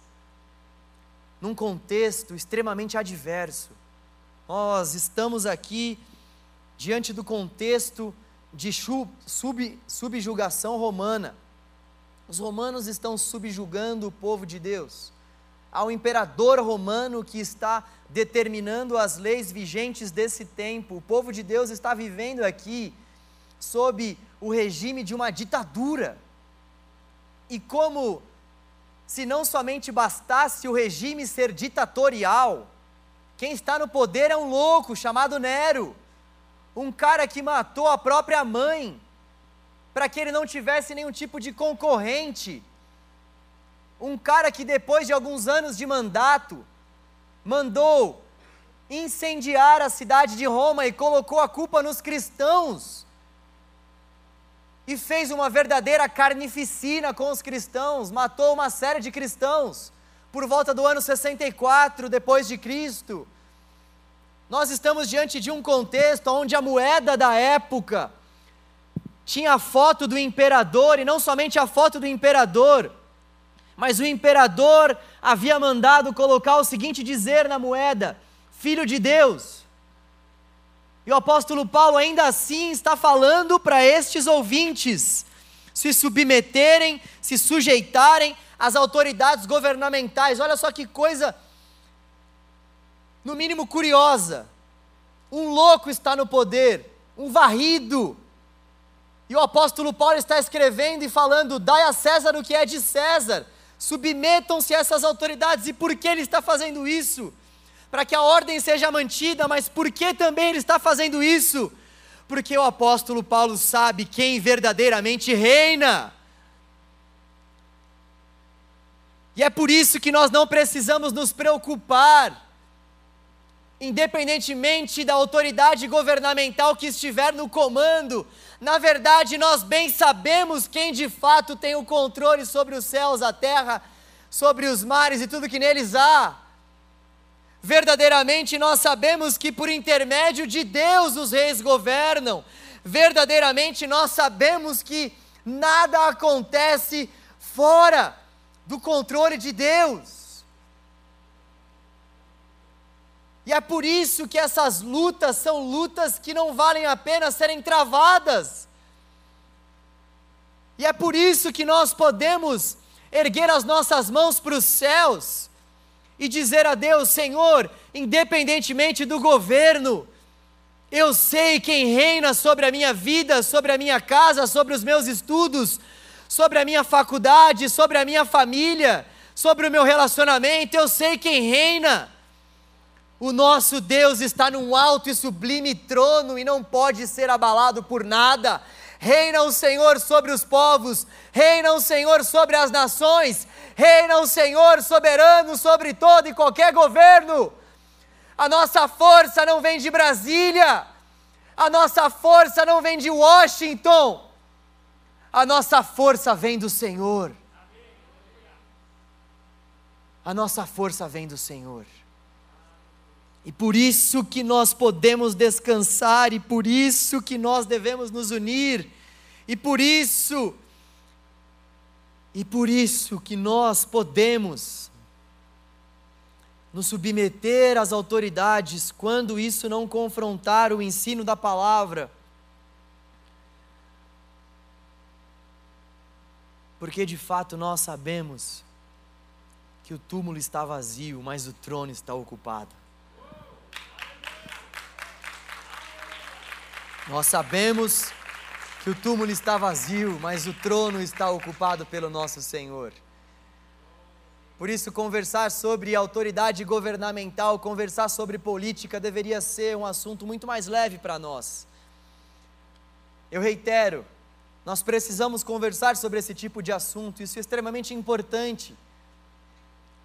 num contexto extremamente adverso. Nós estamos aqui diante do contexto de sub, subjugação romana. Os romanos estão subjugando o povo de Deus. Um imperador romano que está determinando as leis vigentes desse tempo. O povo de Deus está vivendo aqui sob o regime de uma ditadura. E como se não somente bastasse o regime ser ditatorial, quem está no poder é um louco chamado Nero um cara que matou a própria mãe, para que ele não tivesse nenhum tipo de concorrente, um cara que depois de alguns anos de mandato, mandou incendiar a cidade de Roma e colocou a culpa nos cristãos, e fez uma verdadeira carnificina com os cristãos, matou uma série de cristãos, por volta do ano 64 depois de Cristo nós estamos diante de um contexto onde a moeda da época tinha a foto do imperador, e não somente a foto do imperador, mas o imperador havia mandado colocar o seguinte dizer na moeda: Filho de Deus. E o apóstolo Paulo ainda assim está falando para estes ouvintes se submeterem, se sujeitarem às autoridades governamentais. Olha só que coisa no mínimo curiosa. Um louco está no poder, um varrido. E o apóstolo Paulo está escrevendo e falando: dai a César o que é de César, submetam-se a essas autoridades. E por que ele está fazendo isso? Para que a ordem seja mantida, mas por que também ele está fazendo isso? Porque o apóstolo Paulo sabe quem verdadeiramente reina. E é por isso que nós não precisamos nos preocupar independentemente da autoridade governamental que estiver no comando, na verdade nós bem sabemos quem de fato tem o controle sobre os céus, a terra, sobre os mares e tudo que neles há. Verdadeiramente nós sabemos que por intermédio de Deus os reis governam. Verdadeiramente nós sabemos que nada acontece fora do controle de Deus. E é por isso que essas lutas são lutas que não valem a pena serem travadas. E é por isso que nós podemos erguer as nossas mãos para os céus e dizer a Deus: Senhor, independentemente do governo, eu sei quem reina sobre a minha vida, sobre a minha casa, sobre os meus estudos, sobre a minha faculdade, sobre a minha família, sobre o meu relacionamento, eu sei quem reina. O nosso Deus está num alto e sublime trono e não pode ser abalado por nada. Reina o Senhor sobre os povos, reina o Senhor sobre as nações, reina o Senhor soberano sobre todo e qualquer governo. A nossa força não vem de Brasília, a nossa força não vem de Washington, a nossa força vem do Senhor. A nossa força vem do Senhor. E por isso que nós podemos descansar, e por isso que nós devemos nos unir, e por isso, e por isso que nós podemos nos submeter às autoridades quando isso não confrontar o ensino da palavra. Porque de fato nós sabemos que o túmulo está vazio, mas o trono está ocupado. Nós sabemos que o túmulo está vazio, mas o trono está ocupado pelo nosso Senhor. Por isso, conversar sobre autoridade governamental, conversar sobre política deveria ser um assunto muito mais leve para nós. Eu reitero, nós precisamos conversar sobre esse tipo de assunto, isso é extremamente importante.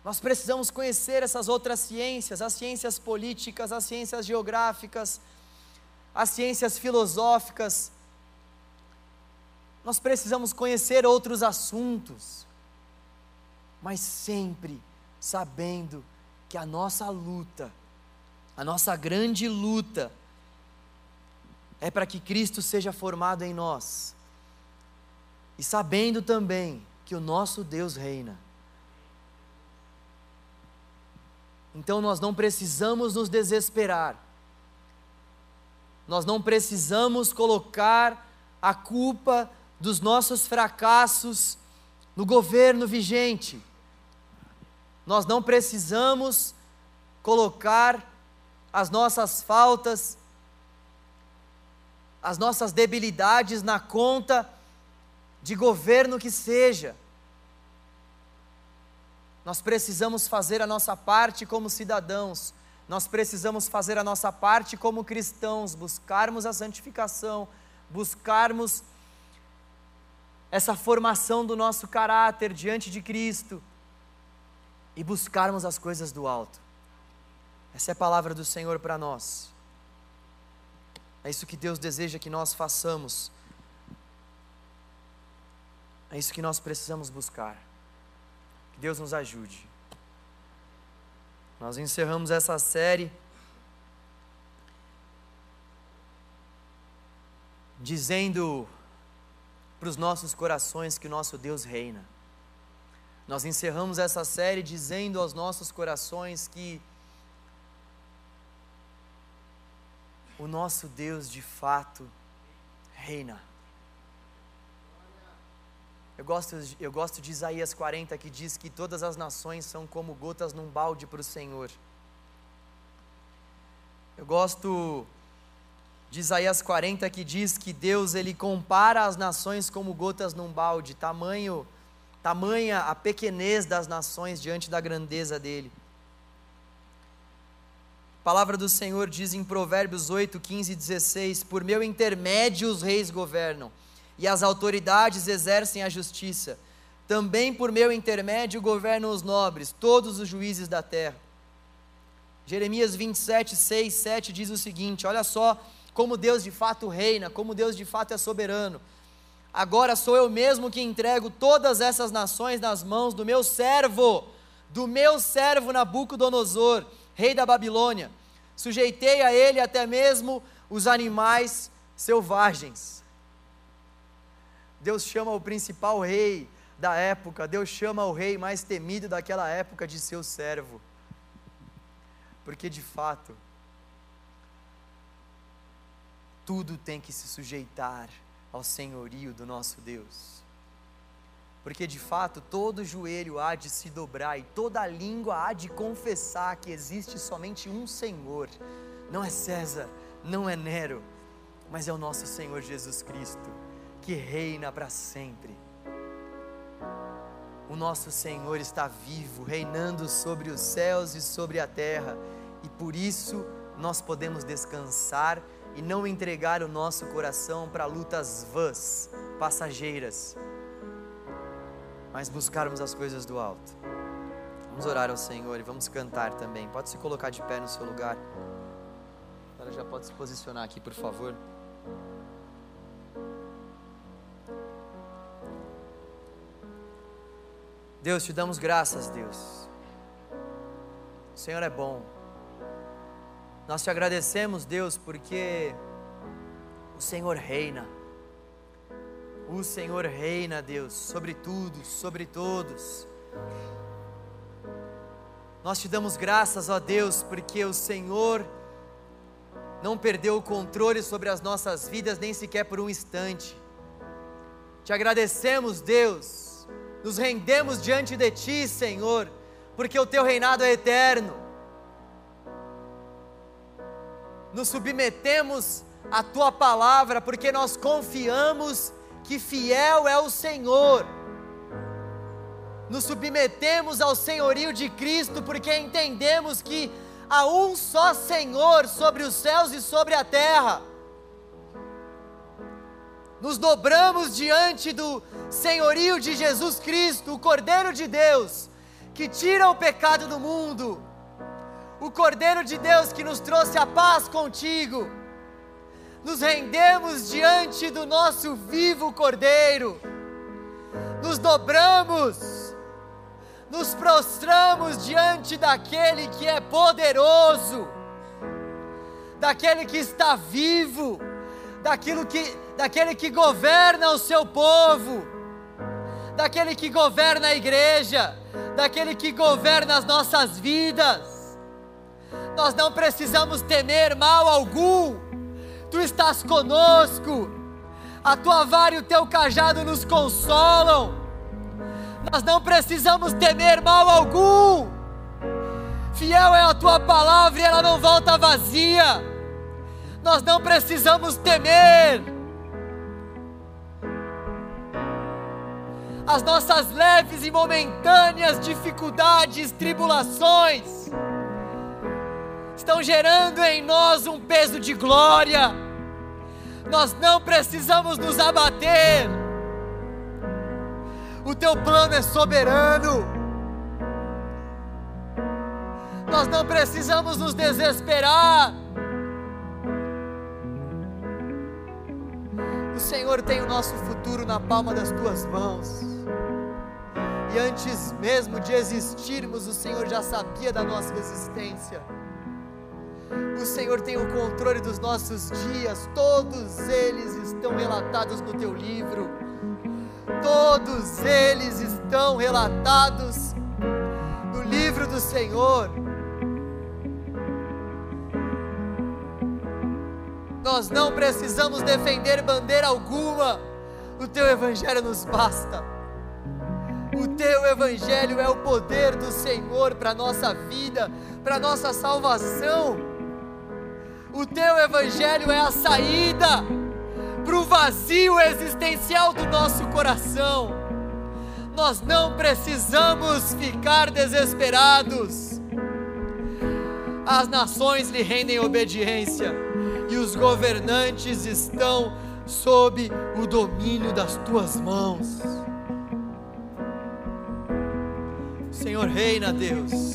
Nós precisamos conhecer essas outras ciências, as ciências políticas, as ciências geográficas, as ciências filosóficas. Nós precisamos conhecer outros assuntos, mas sempre sabendo que a nossa luta, a nossa grande luta, é para que Cristo seja formado em nós, e sabendo também que o nosso Deus reina. Então nós não precisamos nos desesperar, nós não precisamos colocar a culpa dos nossos fracassos no governo vigente, nós não precisamos colocar as nossas faltas, as nossas debilidades na conta de governo que seja. Nós precisamos fazer a nossa parte como cidadãos, nós precisamos fazer a nossa parte como cristãos, buscarmos a santificação, buscarmos essa formação do nosso caráter diante de Cristo e buscarmos as coisas do alto. Essa é a palavra do Senhor para nós. É isso que Deus deseja que nós façamos. É isso que nós precisamos buscar. Que Deus nos ajude. Nós encerramos essa série dizendo para os nossos corações que o nosso Deus reina. Nós encerramos essa série dizendo aos nossos corações que o nosso Deus de fato reina. Eu gosto, eu gosto de Isaías 40 que diz que todas as nações são como gotas num balde para o Senhor. Eu gosto de Isaías 40 que diz que Deus ele compara as nações como gotas num balde, tamanho tamanha a pequenez das nações diante da grandeza dele. A palavra do Senhor diz em Provérbios 8, 15 e 16: Por meu intermédio os reis governam e as autoridades exercem a justiça. Também por meu intermédio governam os nobres, todos os juízes da terra. Jeremias 27, 6, 7 diz o seguinte: olha só como Deus de fato reina, como Deus de fato é soberano. Agora sou eu mesmo que entrego todas essas nações nas mãos do meu servo, do meu servo Nabucodonosor, rei da Babilônia. Sujeitei a ele até mesmo os animais selvagens. Deus chama o principal rei da época, Deus chama o rei mais temido daquela época de seu servo. Porque de fato, tudo tem que se sujeitar ao senhorio do nosso Deus. Porque de fato todo joelho há de se dobrar e toda língua há de confessar que existe somente um Senhor. Não é César, não é Nero, mas é o nosso Senhor Jesus Cristo que reina para sempre. O nosso Senhor está vivo, reinando sobre os céus e sobre a terra, e por isso nós podemos descansar e não entregar o nosso coração para lutas vãs, passageiras, mas buscarmos as coisas do alto. Vamos orar ao Senhor e vamos cantar também. Pode se colocar de pé no seu lugar. Agora já pode se posicionar aqui, por favor. Deus, te damos graças, Deus. O Senhor é bom. Nós te agradecemos, Deus, porque o Senhor reina. O Senhor reina, Deus, sobre tudo, sobre todos. Nós te damos graças, ó Deus, porque o Senhor não perdeu o controle sobre as nossas vidas nem sequer por um instante. Te agradecemos, Deus, nos rendemos diante de Ti, Senhor, porque o Teu reinado é eterno. Nos submetemos à Tua palavra, porque nós confiamos que fiel é o Senhor. nos submetemos ao senhorio de Cristo porque entendemos que há um só Senhor sobre os céus e sobre a terra. Nos dobramos diante do senhorio de Jesus Cristo, o Cordeiro de Deus, que tira o pecado do mundo, o Cordeiro de Deus que nos trouxe a paz contigo. Nos rendemos diante do nosso vivo Cordeiro, nos dobramos nos prostramos diante daquele que é poderoso, daquele que está vivo, daquilo que, daquele que governa o seu povo, daquele que governa a igreja, daquele que governa as nossas vidas. Nós não precisamos temer mal algum, tu estás conosco, a tua vara e o teu cajado nos consolam nós não precisamos temer mal algum. Fiel é a tua palavra e ela não volta vazia. Nós não precisamos temer. As nossas leves e momentâneas dificuldades, tribulações, estão gerando em nós um peso de glória. Nós não precisamos nos abater o teu plano é soberano. Nós não precisamos nos desesperar. O Senhor tem o nosso futuro na palma das tuas mãos. E antes mesmo de existirmos, o Senhor já sabia da nossa existência. O Senhor tem o controle dos nossos dias, todos eles estão relatados no teu livro todos eles estão relatados no livro do Senhor. Nós não precisamos defender bandeira alguma, o teu Evangelho nos basta. Teu Evangelho é o poder do Senhor para nossa vida, para nossa salvação. O teu Evangelho é a saída para o vazio existencial do nosso coração. Nós não precisamos ficar desesperados. As nações lhe rendem obediência e os governantes estão sob o domínio das tuas mãos. Senhor, reina, Deus.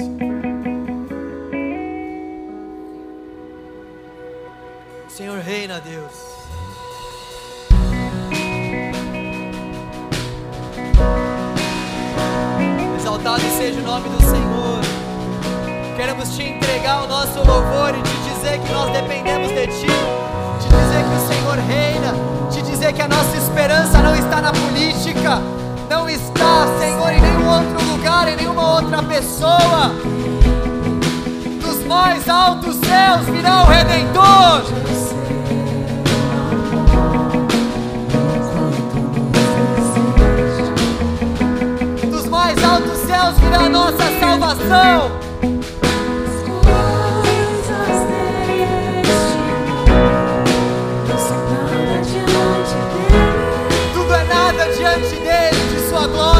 Senhor, reina, Deus. Exaltado seja o nome do Senhor. Queremos te entregar o nosso louvor e te dizer que nós dependemos de ti, te dizer que o Senhor reina, te dizer que a nossa esperança não está na política, não está, Senhor, em nenhum outro lugar, em nenhuma outra pessoa. Dos mais altos céus virá o Redentor. céus virá a nossa salvação. Dele, de sua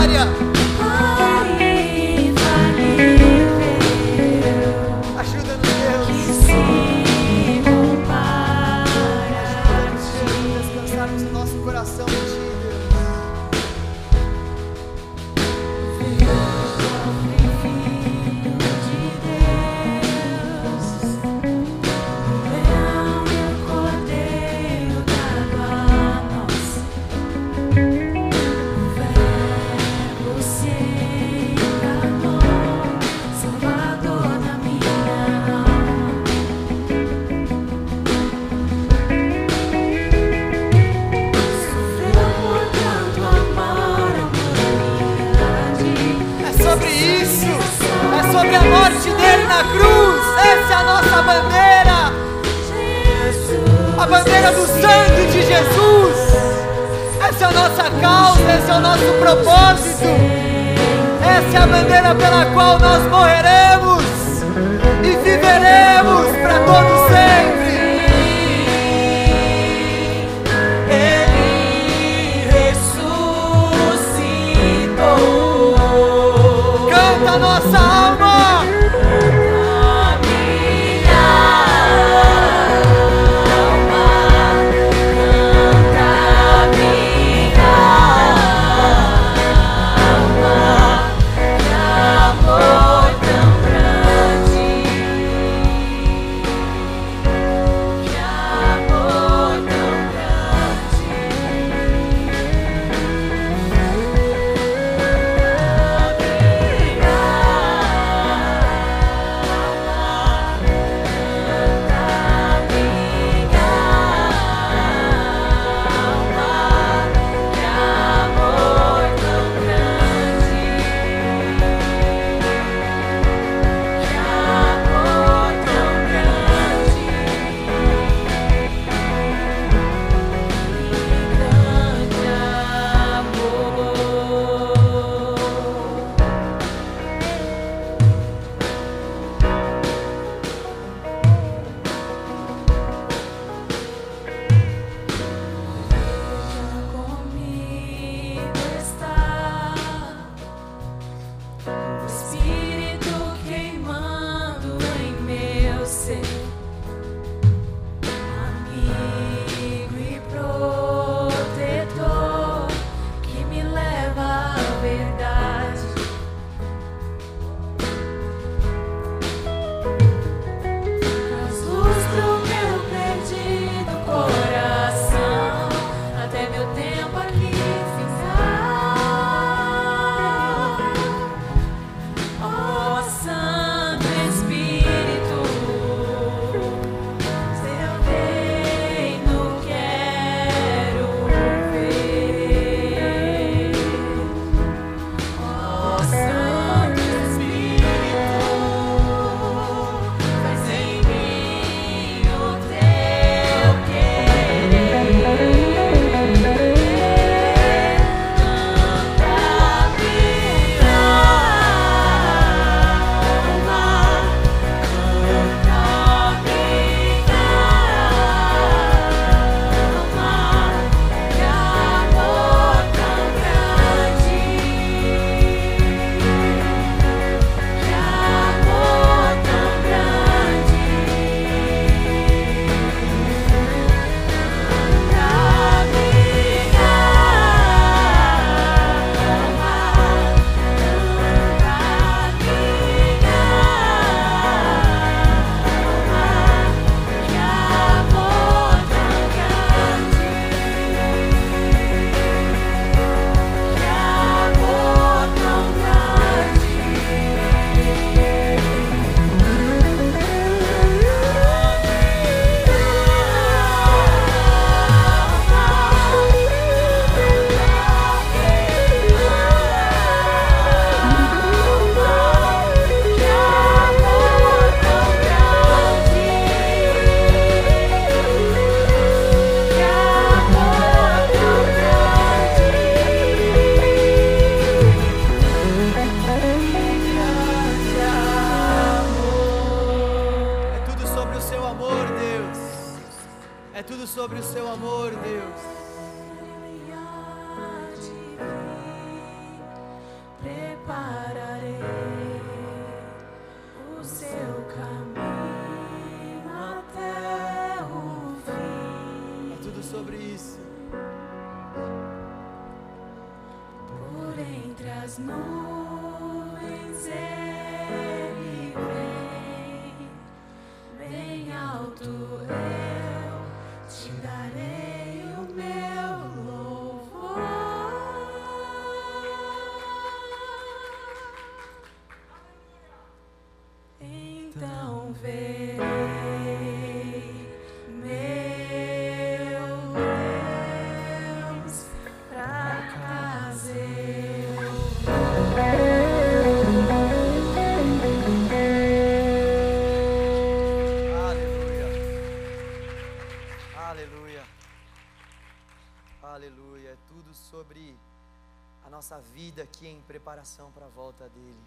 preparação para a volta dele.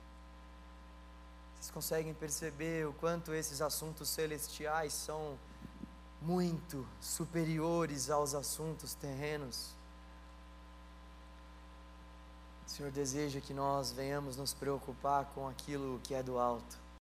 Vocês conseguem perceber o quanto esses assuntos celestiais são muito superiores aos assuntos terrenos? O Senhor deseja que nós venhamos nos preocupar com aquilo que é do alto.